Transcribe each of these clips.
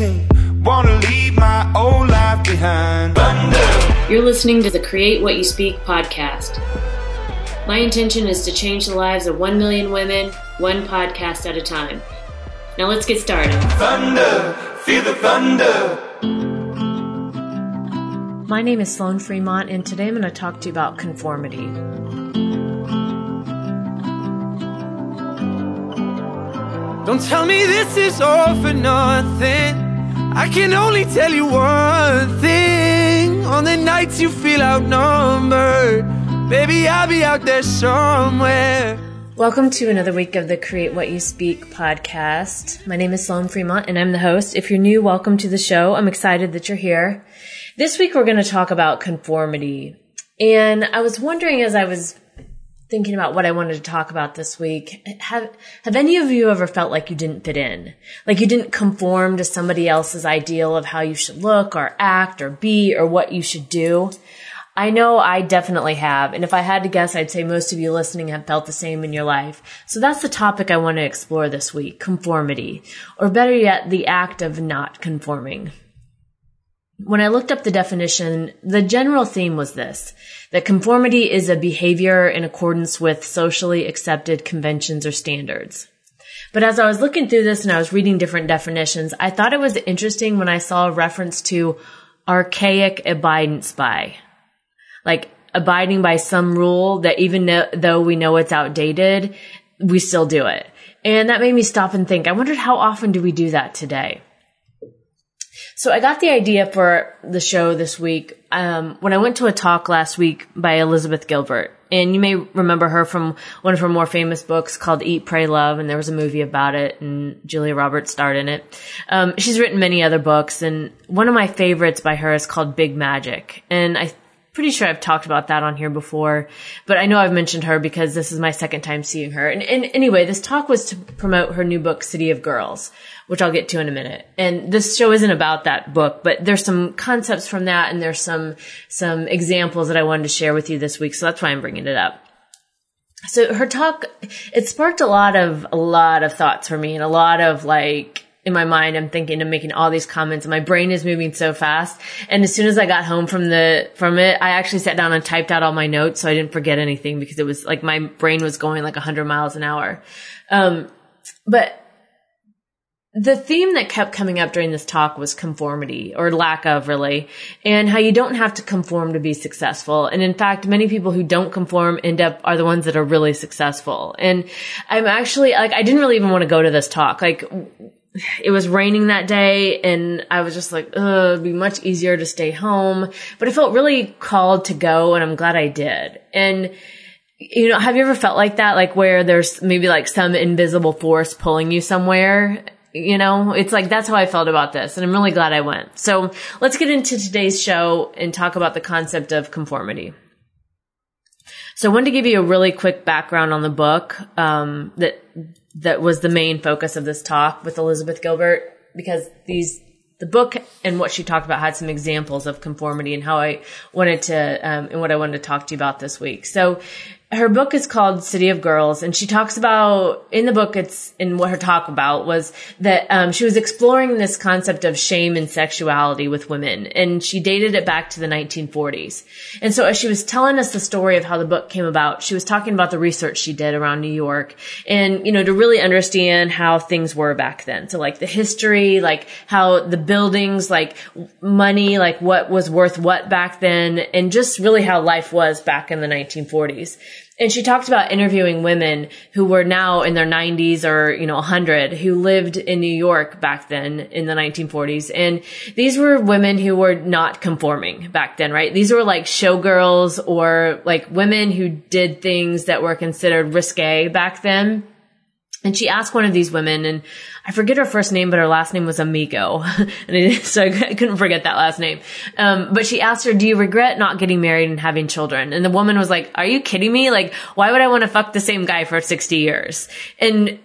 18, wanna leave my old life behind. Thunder. You're listening to the Create What You Speak podcast. My intention is to change the lives of 1 million women, one podcast at a time. Now let's get started. Thunder, feel the thunder. My name is Sloan Fremont, and today I'm going to talk to you about conformity. Don't tell me this is all for nothing. I can only tell you one thing. On the nights you feel outnumbered, baby, I'll be out there somewhere. Welcome to another week of the Create What You Speak podcast. My name is Sloan Fremont and I'm the host. If you're new, welcome to the show. I'm excited that you're here. This week we're going to talk about conformity. And I was wondering as I was thinking about what I wanted to talk about this week. Have, have any of you ever felt like you didn't fit in? Like you didn't conform to somebody else's ideal of how you should look or act or be or what you should do? I know I definitely have. And if I had to guess, I'd say most of you listening have felt the same in your life. So that's the topic I want to explore this week, conformity. Or better yet, the act of not conforming. When I looked up the definition, the general theme was this, that conformity is a behavior in accordance with socially accepted conventions or standards. But as I was looking through this and I was reading different definitions, I thought it was interesting when I saw a reference to archaic abidance by. Like abiding by some rule that even though we know it's outdated, we still do it. And that made me stop and think, I wondered how often do we do that today? So I got the idea for the show this week um, when I went to a talk last week by Elizabeth Gilbert. And you may remember her from one of her more famous books called Eat, Pray, Love, and there was a movie about it, and Julia Roberts starred in it. Um, she's written many other books, and one of my favorites by her is called Big Magic. And I pretty sure I've talked about that on here before, but I know I've mentioned her because this is my second time seeing her. And, and, anyway, this talk was to promote her new book, City of Girls, which I'll get to in a minute. And this show isn't about that book, but there's some concepts from that and there's some, some examples that I wanted to share with you this week. So that's why I'm bringing it up. So her talk, it sparked a lot of, a lot of thoughts for me and a lot of like, in my mind, I'm thinking and making all these comments and my brain is moving so fast. And as soon as I got home from the, from it, I actually sat down and typed out all my notes so I didn't forget anything because it was like my brain was going like 100 miles an hour. Um, but the theme that kept coming up during this talk was conformity or lack of really and how you don't have to conform to be successful and in fact many people who don't conform end up are the ones that are really successful and i'm actually like i didn't really even want to go to this talk like it was raining that day and I was just like, Ugh, it'd be much easier to stay home. But I felt really called to go and I'm glad I did. And you know, have you ever felt like that? Like where there's maybe like some invisible force pulling you somewhere? You know, it's like that's how I felt about this and I'm really glad I went. So let's get into today's show and talk about the concept of conformity. So I wanted to give you a really quick background on the book um, that that was the main focus of this talk with Elizabeth Gilbert because these the book and what she talked about had some examples of conformity and how I wanted to um, and what I wanted to talk to you about this week. So her book is called City of Girls, and she talks about in the book. It's in what her talk about was that um, she was exploring this concept of shame and sexuality with women, and she dated it back to the 1940s. And so, as she was telling us the story of how the book came about, she was talking about the research she did around New York, and you know to really understand how things were back then. So, like the history, like how the buildings, like money, like what was worth what back then, and just really how life was back in the 1940s and she talked about interviewing women who were now in their 90s or you know 100 who lived in New York back then in the 1940s and these were women who were not conforming back then right? These were like showgirls or like women who did things that were considered risque back then. And she asked one of these women, and I forget her first name, but her last name was Amigo. and so I couldn't forget that last name. Um, but she asked her, do you regret not getting married and having children? And the woman was like, are you kidding me? Like, why would I want to fuck the same guy for 60 years? And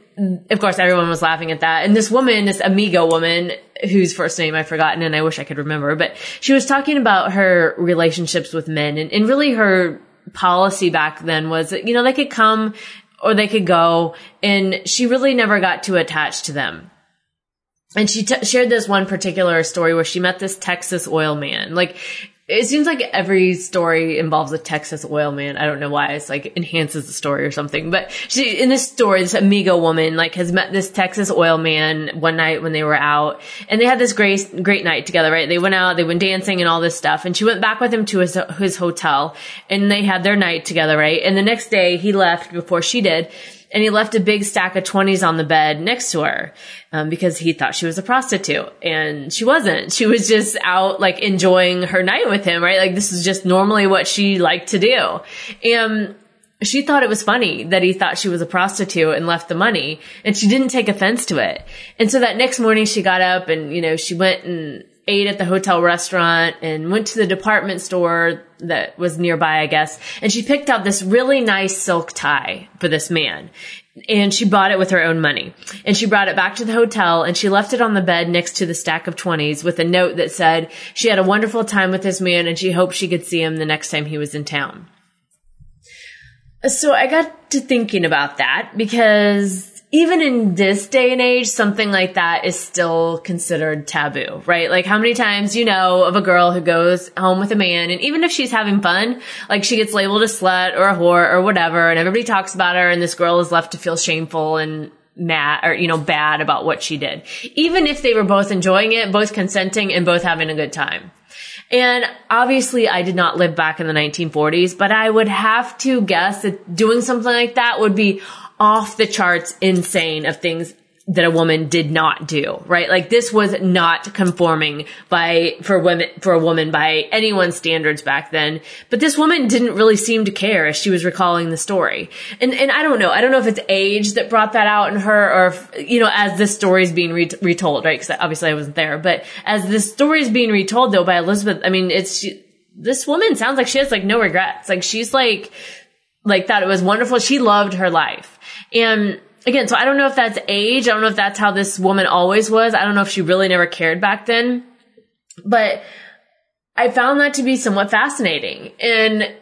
of course, everyone was laughing at that. And this woman, this Amigo woman, whose first name I've forgotten and I wish I could remember, but she was talking about her relationships with men and, and really her policy back then was that, you know, they could come or they could go. And she really never got too attached to them. and she t- shared this one particular story where she met this Texas oil man. Like, it seems like every story involves a Texas oil man. I don't know why. It's like enhances the story or something. But she, in this story, this amigo woman, like, has met this Texas oil man one night when they were out. And they had this great, great night together, right? They went out, they went dancing and all this stuff. And she went back with him to his, his hotel. And they had their night together, right? And the next day, he left before she did and he left a big stack of 20s on the bed next to her um, because he thought she was a prostitute. And she wasn't. She was just out like enjoying her night with him right? Like this is just normally what she liked to do. And she thought it was funny that he thought she was a prostitute and left the money. And she didn't take offense to it. And so that next morning she got up and you know she went and ate at the hotel restaurant and went to the department store that was nearby, I guess. And she picked out this really nice silk tie for this man. And she bought it with her own money. And she brought it back to the hotel and she left it on the bed next to the stack of 20s with a note that said she had a wonderful time with this man and she hoped she could see him the next time he was in town. So I got to thinking about that because even in this day and age, something like that is still considered taboo, right? Like how many times you know of a girl who goes home with a man and even if she's having fun, like she gets labeled a slut or a whore or whatever and everybody talks about her and this girl is left to feel shameful and mad or, you know, bad about what she did. Even if they were both enjoying it, both consenting and both having a good time. And obviously I did not live back in the 1940s, but I would have to guess that doing something like that would be off the charts insane of things that a woman did not do, right? Like this was not conforming by, for women, for a woman by anyone's standards back then. But this woman didn't really seem to care as she was recalling the story. And, and I don't know. I don't know if it's age that brought that out in her or if, you know, as this story is being re- retold, right? Cause obviously I wasn't there, but as this story is being retold though by Elizabeth, I mean, it's, she, this woman sounds like she has like no regrets. Like she's like, like thought it was wonderful. She loved her life. And again, so I don't know if that's age. I don't know if that's how this woman always was. I don't know if she really never cared back then. But I found that to be somewhat fascinating. And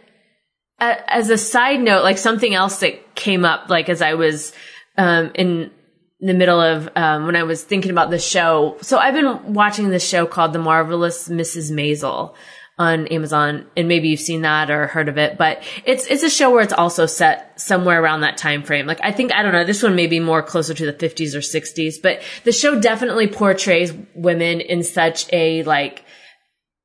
as a side note, like something else that came up, like as I was um, in the middle of um, when I was thinking about the show. So I've been watching this show called The Marvelous Mrs. Maisel on Amazon, and maybe you've seen that or heard of it. But it's it's a show where it's also set somewhere around that time frame. Like I think I don't know, this one may be more closer to the 50s or 60s, but the show definitely portrays women in such a like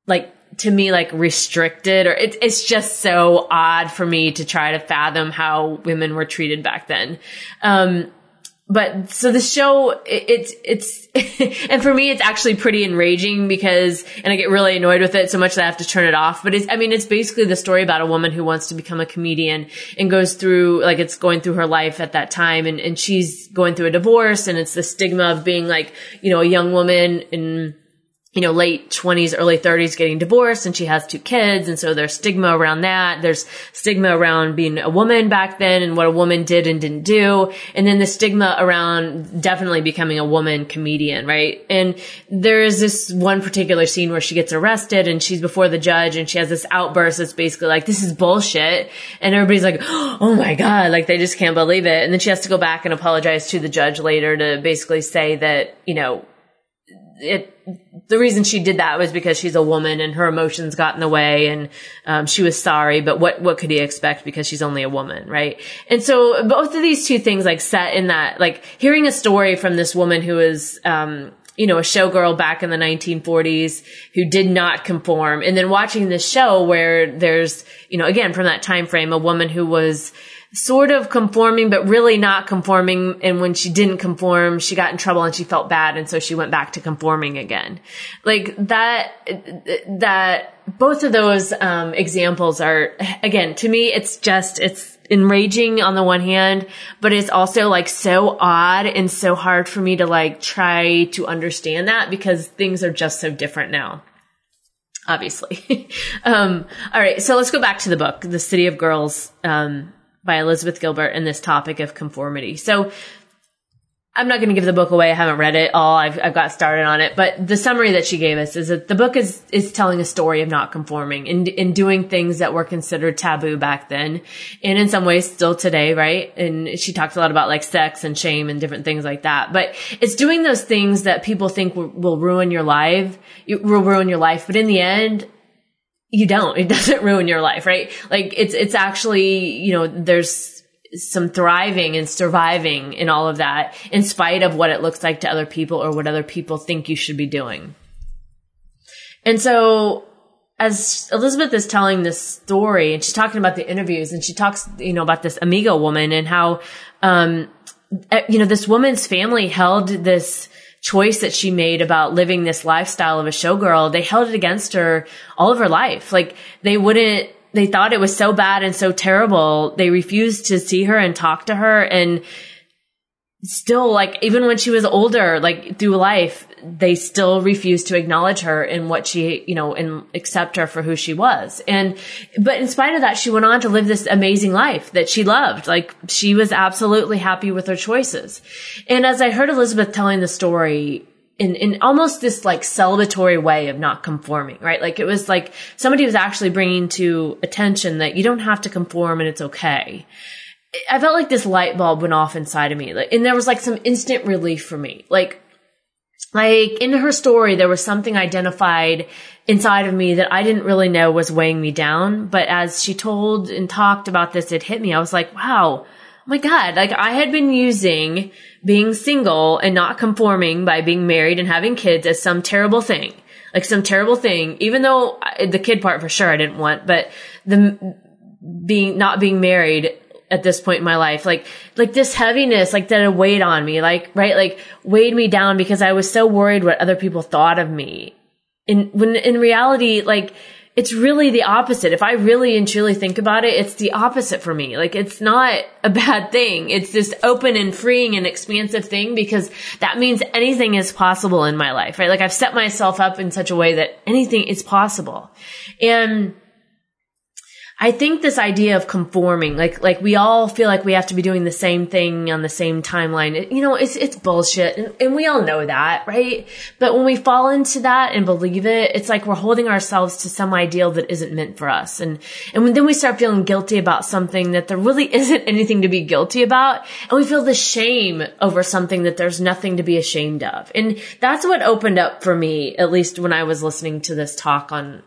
like to me like restricted or it's it's just so odd for me to try to fathom how women were treated back then. Um but so the show it, it's it's and for me it's actually pretty enraging because and I get really annoyed with it so much that I have to turn it off but it's I mean it's basically the story about a woman who wants to become a comedian and goes through like it's going through her life at that time and and she's going through a divorce and it's the stigma of being like you know a young woman and you know, late 20s, early 30s getting divorced and she has two kids. And so there's stigma around that. There's stigma around being a woman back then and what a woman did and didn't do. And then the stigma around definitely becoming a woman comedian, right? And there's this one particular scene where she gets arrested and she's before the judge and she has this outburst that's basically like, this is bullshit. And everybody's like, oh my God, like they just can't believe it. And then she has to go back and apologize to the judge later to basically say that, you know, it the reason she did that was because she's a woman and her emotions got in the way and um, she was sorry but what what could he expect because she's only a woman right and so both of these two things like set in that like hearing a story from this woman who is um, you know, a showgirl back in the 1940s who did not conform. And then watching this show where there's, you know, again, from that time frame, a woman who was, sort of conforming, but really not conforming. And when she didn't conform, she got in trouble and she felt bad. And so she went back to conforming again. Like that, that both of those, um, examples are, again, to me, it's just, it's, enraging on the one hand, but it's also like so odd and so hard for me to like try to understand that because things are just so different now obviously. um, all right, so let's go back to the book, The City of Girls. Um, by Elizabeth Gilbert in this topic of conformity. So I'm not going to give the book away. I haven't read it all. I've, I've got started on it, but the summary that she gave us is that the book is, is telling a story of not conforming and, and doing things that were considered taboo back then. And in some ways still today, right? And she talks a lot about like sex and shame and different things like that. But it's doing those things that people think will, will ruin your life, will ruin your life. But in the end, you don't. It doesn't ruin your life, right? Like it's, it's actually, you know, there's, some thriving and surviving in all of that in spite of what it looks like to other people or what other people think you should be doing. And so as Elizabeth is telling this story and she's talking about the interviews and she talks, you know, about this amigo woman and how, um, eh, you know, this woman's family held this choice that she made about living this lifestyle of a showgirl. They held it against her all of her life. Like they wouldn't, they thought it was so bad and so terrible. They refused to see her and talk to her. And still, like, even when she was older, like through life, they still refused to acknowledge her and what she, you know, and accept her for who she was. And, but in spite of that, she went on to live this amazing life that she loved. Like, she was absolutely happy with her choices. And as I heard Elizabeth telling the story, in, in almost this like celebratory way of not conforming, right? Like it was like somebody was actually bringing to attention that you don't have to conform and it's okay. I felt like this light bulb went off inside of me. Like, and there was like some instant relief for me. Like, like in her story, there was something identified inside of me that I didn't really know was weighing me down. But as she told and talked about this, it hit me. I was like, wow, my God, like I had been using being single and not conforming by being married and having kids as some terrible thing. Like some terrible thing, even though I, the kid part for sure I didn't want, but the being, not being married at this point in my life, like, like this heaviness, like that had weighed on me, like, right, like weighed me down because I was so worried what other people thought of me. In, when in reality, like, it's really the opposite. If I really and truly think about it, it's the opposite for me. Like it's not a bad thing. It's this open and freeing and expansive thing because that means anything is possible in my life, right? Like I've set myself up in such a way that anything is possible. And I think this idea of conforming, like, like we all feel like we have to be doing the same thing on the same timeline. It, you know, it's, it's bullshit. And, and, we all know that, right? But when we fall into that and believe it, it's like we're holding ourselves to some ideal that isn't meant for us. And, and when, then we start feeling guilty about something that there really isn't anything to be guilty about. And we feel the shame over something that there's nothing to be ashamed of. And that's what opened up for me, at least when I was listening to this talk on,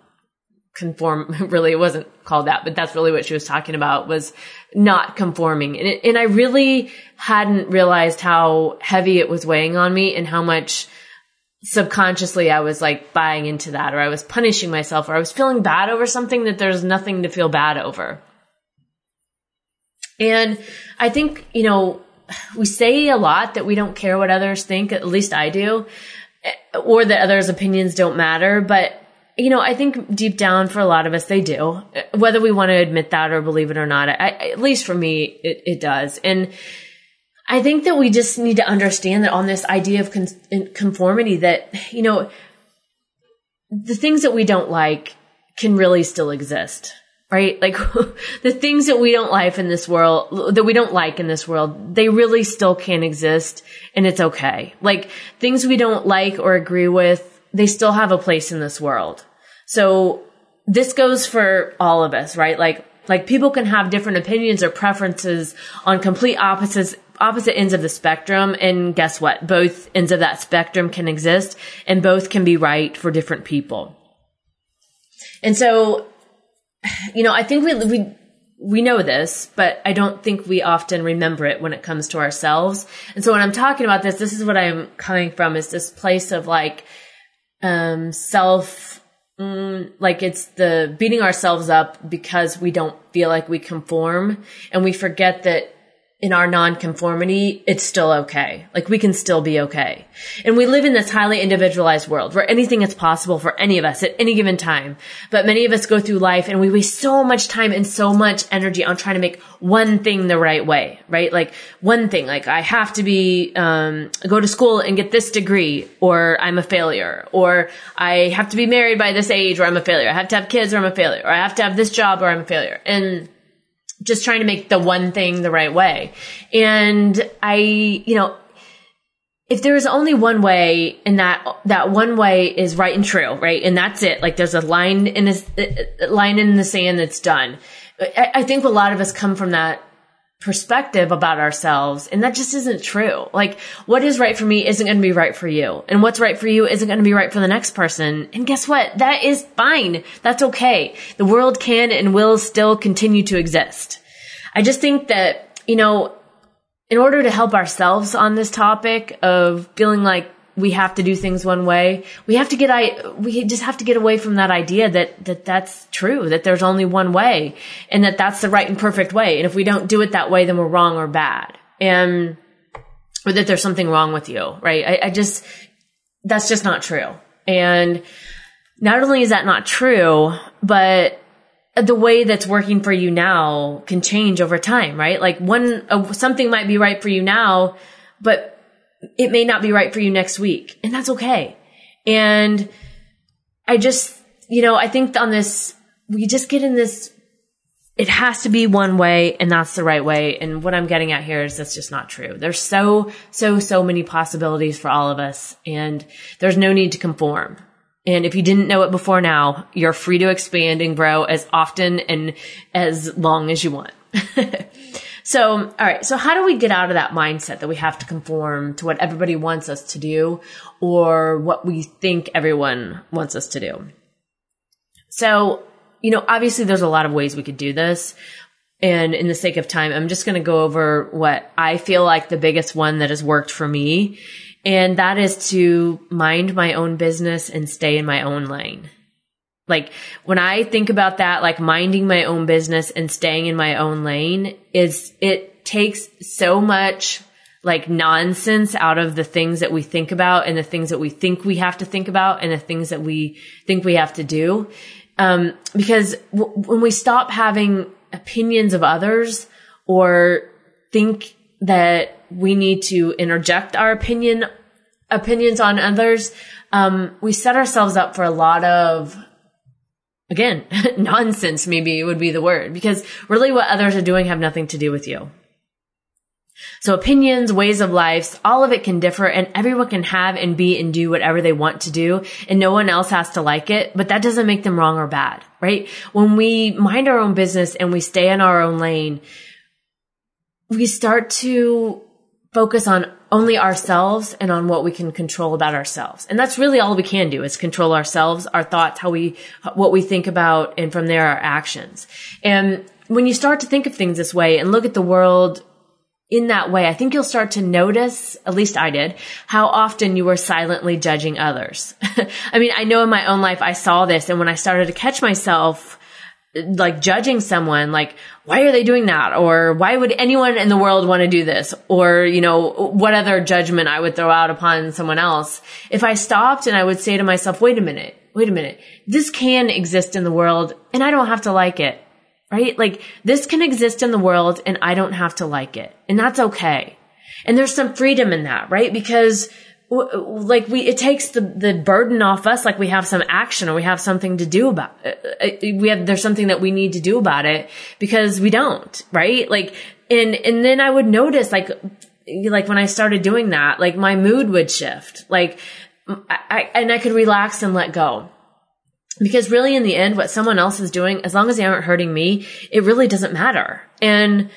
conform really it wasn't called that but that's really what she was talking about was not conforming. And, it, and i really hadn't realized how heavy it was weighing on me and how much subconsciously i was like buying into that or i was punishing myself or i was feeling bad over something that there's nothing to feel bad over. And i think you know we say a lot that we don't care what others think at least i do or that others opinions don't matter but you know, I think deep down for a lot of us, they do. Whether we want to admit that or believe it or not, I, at least for me, it, it does. And I think that we just need to understand that on this idea of con- conformity that, you know, the things that we don't like can really still exist, right? Like the things that we don't like in this world, that we don't like in this world, they really still can exist and it's okay. Like things we don't like or agree with, they still have a place in this world. So this goes for all of us, right? Like, like people can have different opinions or preferences on complete opposites, opposite ends of the spectrum. And guess what? Both ends of that spectrum can exist and both can be right for different people. And so, you know, I think we, we, we know this, but I don't think we often remember it when it comes to ourselves. And so when I'm talking about this, this is what I'm coming from is this place of like, um, self, mm, like it's the beating ourselves up because we don't feel like we conform. And we forget that in our nonconformity, it's still okay. Like we can still be okay. And we live in this highly individualized world where anything is possible for any of us at any given time. But many of us go through life and we waste so much time and so much energy on trying to make one thing the right way, right? Like one thing, like I have to be, um, go to school and get this degree or I'm a failure or I have to be married by this age or I'm a failure. I have to have kids or I'm a failure or I have to have this job or I'm a failure. And just trying to make the one thing the right way. And I, you know, if there is only one way and that that one way is right and true, right? And that's it. Like there's a line in a, line in the sand that's done. I, I think a lot of us come from that perspective about ourselves and that just isn't true. Like what is right for me isn't going to be right for you and what's right for you isn't going to be right for the next person. And guess what? That is fine. That's okay. The world can and will still continue to exist. I just think that, you know, in order to help ourselves on this topic of feeling like we have to do things one way, we have to get, I, we just have to get away from that idea that, that that's true, that there's only one way and that that's the right and perfect way. And if we don't do it that way, then we're wrong or bad. And, or that there's something wrong with you, right? I, I just, that's just not true. And not only is that not true, but the way that's working for you now can change over time, right? Like one, uh, something might be right for you now, but it may not be right for you next week. And that's okay. And I just, you know, I think on this, we just get in this, it has to be one way and that's the right way. And what I'm getting at here is that's just not true. There's so, so, so many possibilities for all of us and there's no need to conform. And if you didn't know it before now, you're free to expand and grow as often and as long as you want. so, all right. So how do we get out of that mindset that we have to conform to what everybody wants us to do or what we think everyone wants us to do? So, you know, obviously there's a lot of ways we could do this. And in the sake of time, I'm just going to go over what I feel like the biggest one that has worked for me and that is to mind my own business and stay in my own lane. Like when I think about that, like minding my own business and staying in my own lane is, it takes so much like nonsense out of the things that we think about and the things that we think we have to think about and the things that we think we have to do. Um, because w- when we stop having opinions of others or think that we need to interject our opinion opinions on others, um, we set ourselves up for a lot of again, nonsense maybe would be the word because really what others are doing have nothing to do with you. So opinions, ways of life, all of it can differ and everyone can have and be and do whatever they want to do and no one else has to like it, but that doesn't make them wrong or bad, right? When we mind our own business and we stay in our own lane, we start to focus on only ourselves and on what we can control about ourselves. And that's really all we can do is control ourselves, our thoughts, how we, what we think about, and from there our actions. And when you start to think of things this way and look at the world in that way, I think you'll start to notice, at least I did, how often you were silently judging others. I mean, I know in my own life I saw this and when I started to catch myself like judging someone like why are they doing that? Or why would anyone in the world want to do this? Or you know what other judgment i would throw out upon someone else? If i stopped and i would say to myself wait a minute wait a minute. This can exist in the world and i don't have to like it right? Like this can exist in the world and i don't have to like it. And that's okay. And there's some freedom in that right? Because like we it takes the the burden off us like we have some action or we have something to do about it. Uh, uh, we have there's something that we need to do about it because we don't right? Like and and then i would notice like like when i started doing that like my mood would shift. Like I, and i could relax and let go. Because really in the end what someone else is doing as long as they aren't hurting me it really doesn't matter. And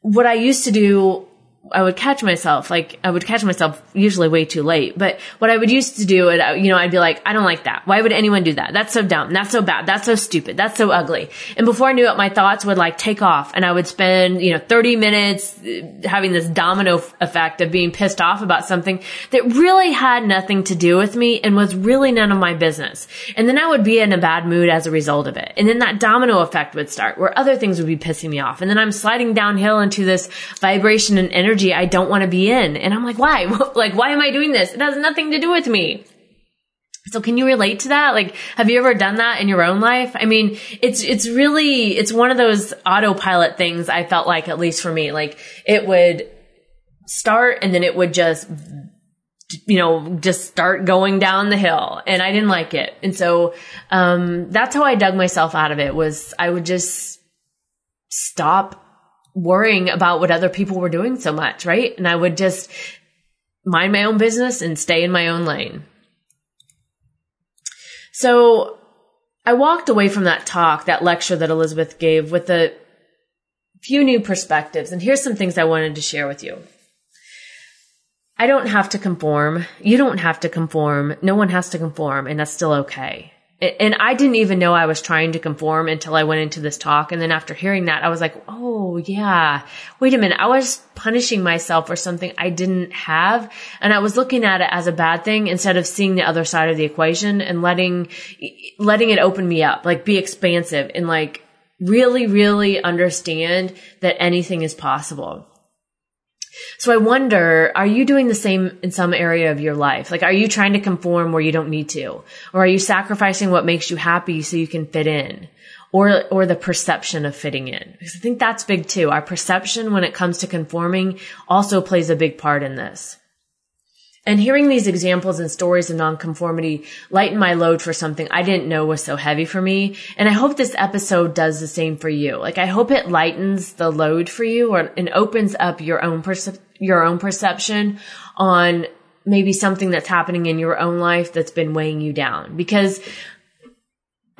what i used to do I would catch myself, like, I would catch myself usually way too late. But what I would used to do, you know, I'd be like, I don't like that. Why would anyone do that? That's so dumb. That's so bad. That's so stupid. That's so ugly. And before I knew it, my thoughts would like take off and I would spend, you know, 30 minutes uh, having this domino effect of being pissed off about something that really had nothing to do with me and was really none of my business. And then I would be in a bad mood as a result of it. And then that domino effect would start where other things would be pissing me off. And then I'm sliding downhill into this vibration and energy energy I don't want to be in. And I'm like, why? like, why am I doing this? It has nothing to do with me. So can you relate to that? Like, have you ever done that in your own life? I mean, it's, it's really, it's one of those autopilot things I felt like, at least for me, like it would start and then it would just, you know, just start going down the hill and I didn't like it. And so, um, that's how I dug myself out of it was I would just stop worrying about what other people were doing so much, right? And I would just mind my own business and stay in my own lane. So I walked away from that talk, that lecture that Elizabeth gave with a few new perspectives. And here's some things I wanted to share with you. I don't have to conform. You don't have to conform. No one has to conform, and that's still okay and I didn't even know I was trying to conform until I went into this talk. And then after hearing that, I was like, oh yeah, wait a minute. I was punishing myself for something I didn't have. And I was looking at it as a bad thing instead of seeing the other side of the equation and letting, letting it open me up, like be expansive and like really, really understand that anything is possible. So I wonder, are you doing the same in some area of your life? Like, are you trying to conform where you don't need to? Or are you sacrificing what makes you happy so you can fit in? Or, or the perception of fitting in? Because I think that's big too. Our perception when it comes to conforming also plays a big part in this. And hearing these examples and stories of nonconformity lightened my load for something I didn't know was so heavy for me. And I hope this episode does the same for you. Like I hope it lightens the load for you or and opens up your own your own perception on maybe something that's happening in your own life that's been weighing you down. Because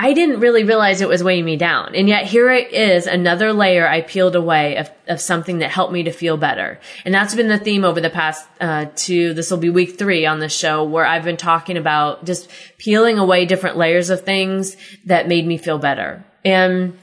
I didn't really realize it was weighing me down. And yet here it is, another layer I peeled away of, of something that helped me to feel better. And that's been the theme over the past, uh, two, this will be week three on the show where I've been talking about just peeling away different layers of things that made me feel better. And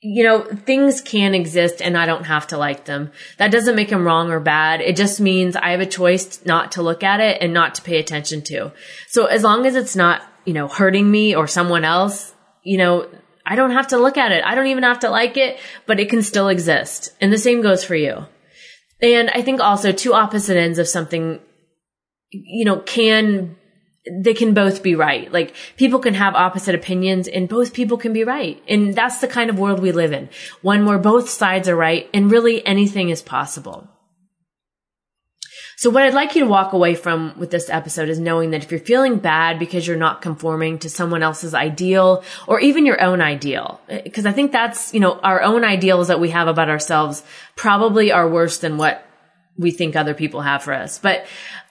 you know, things can exist and I don't have to like them. That doesn't make them wrong or bad. It just means I have a choice not to look at it and not to pay attention to. So as long as it's not you know, hurting me or someone else, you know, I don't have to look at it. I don't even have to like it, but it can still exist. And the same goes for you. And I think also two opposite ends of something, you know, can, they can both be right. Like people can have opposite opinions and both people can be right. And that's the kind of world we live in. One where both sides are right and really anything is possible. So what I'd like you to walk away from with this episode is knowing that if you're feeling bad because you're not conforming to someone else's ideal or even your own ideal, because I think that's, you know, our own ideals that we have about ourselves probably are worse than what we think other people have for us. But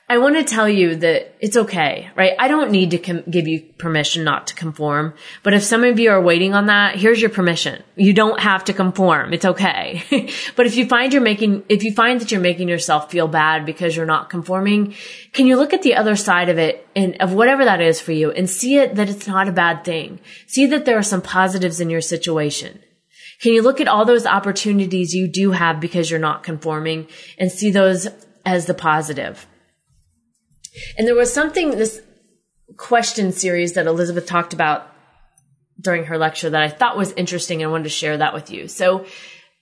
I want to tell you that it's okay, right? I don't need to com- give you permission not to conform, but if some of you are waiting on that, here's your permission. You don't have to conform. It's okay. but if you find you're making, if you find that you're making yourself feel bad because you're not conforming, can you look at the other side of it and of whatever that is for you and see it that it's not a bad thing? See that there are some positives in your situation. Can you look at all those opportunities you do have because you're not conforming and see those as the positive? And there was something, this question series that Elizabeth talked about during her lecture that I thought was interesting and I wanted to share that with you. So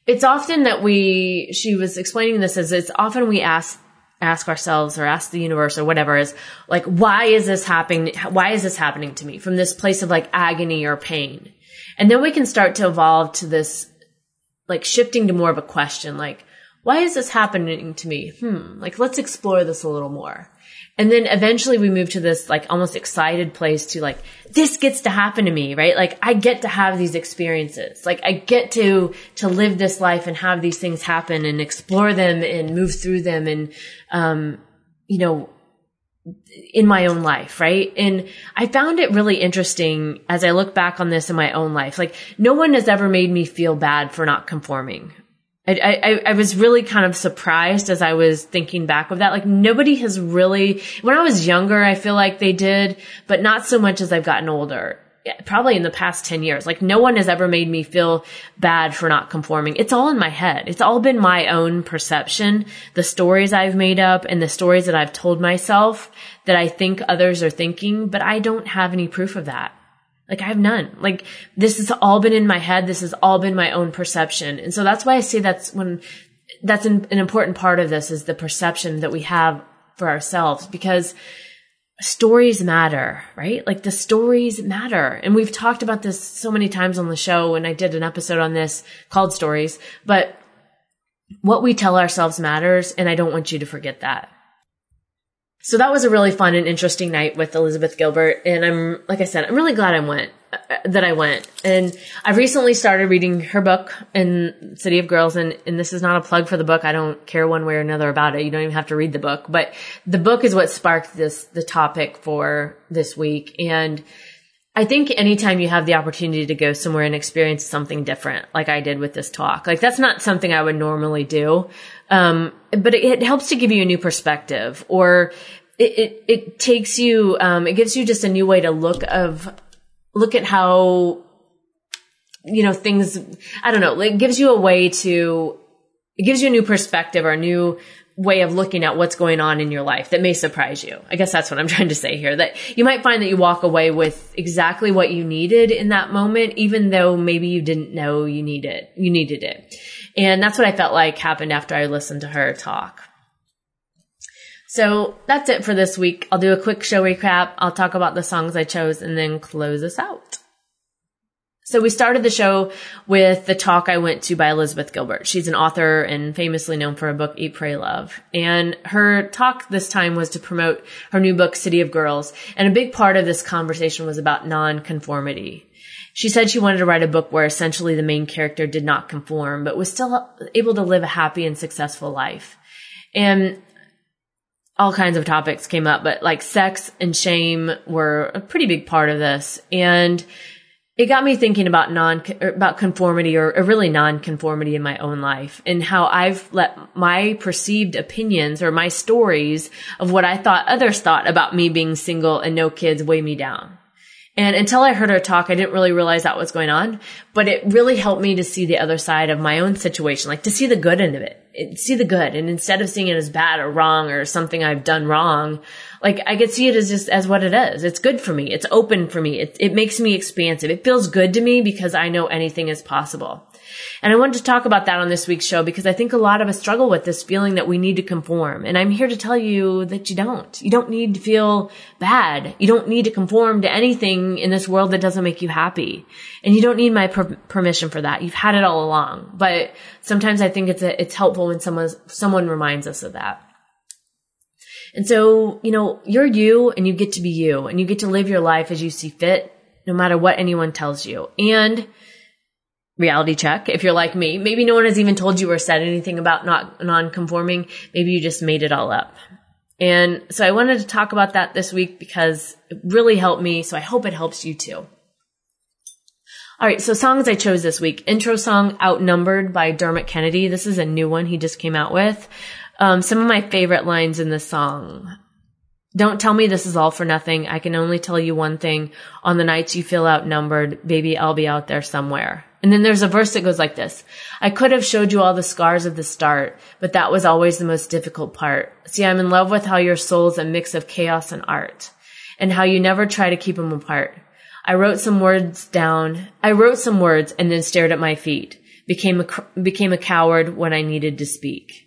it's often that we, she was explaining this as it's often we ask, ask ourselves or ask the universe or whatever is like, why is this happening? Why is this happening to me from this place of like agony or pain? And then we can start to evolve to this like shifting to more of a question like, why is this happening to me? Hmm, like let's explore this a little more. And then eventually we move to this like almost excited place to like, this gets to happen to me, right? Like I get to have these experiences. Like I get to, to live this life and have these things happen and explore them and move through them and, um, you know, in my own life, right? And I found it really interesting as I look back on this in my own life. Like no one has ever made me feel bad for not conforming. I, I, I was really kind of surprised as I was thinking back of that. Like nobody has really, when I was younger, I feel like they did, but not so much as I've gotten older. Probably in the past 10 years. Like no one has ever made me feel bad for not conforming. It's all in my head. It's all been my own perception, the stories I've made up and the stories that I've told myself that I think others are thinking, but I don't have any proof of that. Like I have none. Like this has all been in my head. This has all been my own perception. And so that's why I say that's when that's an, an important part of this is the perception that we have for ourselves because stories matter, right? Like the stories matter. And we've talked about this so many times on the show and I did an episode on this called stories, but what we tell ourselves matters. And I don't want you to forget that. So that was a really fun and interesting night with Elizabeth Gilbert. And I'm, like I said, I'm really glad I went, uh, that I went. And I've recently started reading her book in City of Girls. And, and this is not a plug for the book. I don't care one way or another about it. You don't even have to read the book, but the book is what sparked this, the topic for this week. And I think anytime you have the opportunity to go somewhere and experience something different, like I did with this talk, like that's not something I would normally do. Um, but it, it, helps to give you a new perspective or it, it, it takes you, um, it gives you just a new way to look of, look at how, you know, things, I don't know, it gives you a way to, it gives you a new perspective or a new way of looking at what's going on in your life that may surprise you. I guess that's what I'm trying to say here. That you might find that you walk away with exactly what you needed in that moment, even though maybe you didn't know you needed, you needed it. And that's what I felt like happened after I listened to her talk. So that's it for this week. I'll do a quick show recap. I'll talk about the songs I chose and then close us out. So we started the show with the talk I went to by Elizabeth Gilbert. She's an author and famously known for a book, Eat, Pray, Love. And her talk this time was to promote her new book, City of Girls. And a big part of this conversation was about nonconformity. She said she wanted to write a book where essentially the main character did not conform, but was still able to live a happy and successful life. And all kinds of topics came up, but like sex and shame were a pretty big part of this. And it got me thinking about non about conformity or, or, really non-conformity in my own life and how I've let my perceived opinions or my stories of what I thought others thought about me being single and no kids weigh me down. And until I heard her talk, I didn't really realize that was going on, but it really helped me to see the other side of my own situation, like to see the good end of it, it see the good. And instead of seeing it as bad or wrong or something I've done wrong, like I could see it as just as what it is. It's good for me. It's open for me. It, it makes me expansive. It feels good to me because I know anything is possible. And I wanted to talk about that on this week's show because I think a lot of us struggle with this feeling that we need to conform. And I'm here to tell you that you don't. You don't need to feel bad. You don't need to conform to anything in this world that doesn't make you happy. And you don't need my per- permission for that. You've had it all along. But sometimes I think it's a, it's helpful when someone someone reminds us of that. And so, you know, you're you and you get to be you and you get to live your life as you see fit, no matter what anyone tells you. And reality check. If you're like me, maybe no one has even told you or said anything about not non-conforming. Maybe you just made it all up. And so I wanted to talk about that this week because it really helped me. So I hope it helps you too. All right. So songs I chose this week. Intro song Outnumbered by Dermot Kennedy. This is a new one he just came out with. Um, some of my favorite lines in the song. Don't tell me this is all for nothing. I can only tell you one thing. On the nights you feel outnumbered, baby, I'll be out there somewhere. And then there's a verse that goes like this. I could have showed you all the scars of the start, but that was always the most difficult part. See, I'm in love with how your soul's a mix of chaos and art and how you never try to keep them apart. I wrote some words down. I wrote some words and then stared at my feet. Became a, became a coward when I needed to speak.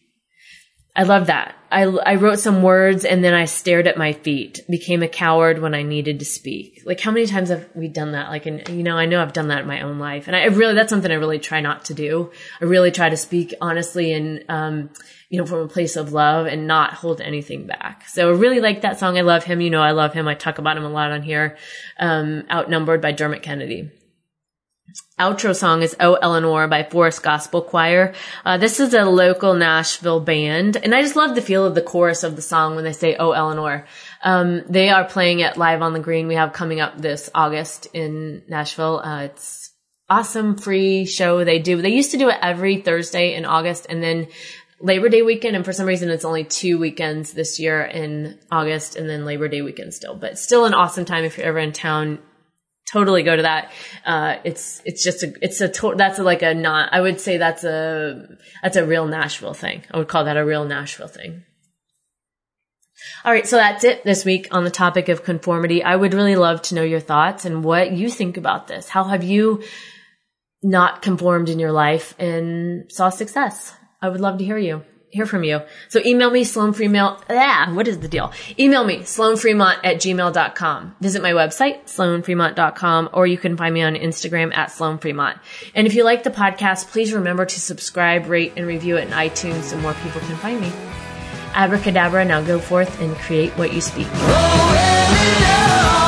I love that. I, I wrote some words and then I stared at my feet, became a coward when I needed to speak. Like how many times have we done that? Like, and you know, I know I've done that in my own life and I really, that's something I really try not to do. I really try to speak honestly and, um, you know, from a place of love and not hold anything back. So I really like that song. I love him. You know, I love him. I talk about him a lot on here. Um, outnumbered by Dermot Kennedy outro song is Oh Eleanor by Forest Gospel Choir. Uh, this is a local Nashville band, and I just love the feel of the chorus of the song when they say Oh Eleanor. Um, they are playing it live on the green we have coming up this August in Nashville. Uh, it's awesome free show they do. They used to do it every Thursday in August and then Labor Day weekend, and for some reason it's only two weekends this year in August and then Labor Day weekend still, but still an awesome time if you're ever in town totally go to that. Uh, it's, it's just a, it's a, to- that's a, like a not, I would say that's a, that's a real Nashville thing. I would call that a real Nashville thing. All right. So that's it this week on the topic of conformity. I would really love to know your thoughts and what you think about this. How have you not conformed in your life and saw success? I would love to hear you hear from you. So email me, Sloan Fremont. Ah, what is the deal? Email me, sloanfremont at gmail.com. Visit my website, sloanfremont.com, or you can find me on Instagram at sloanfremont. And if you like the podcast, please remember to subscribe, rate, and review it in iTunes so more people can find me. Abracadabra, now go forth and create what you speak. Oh,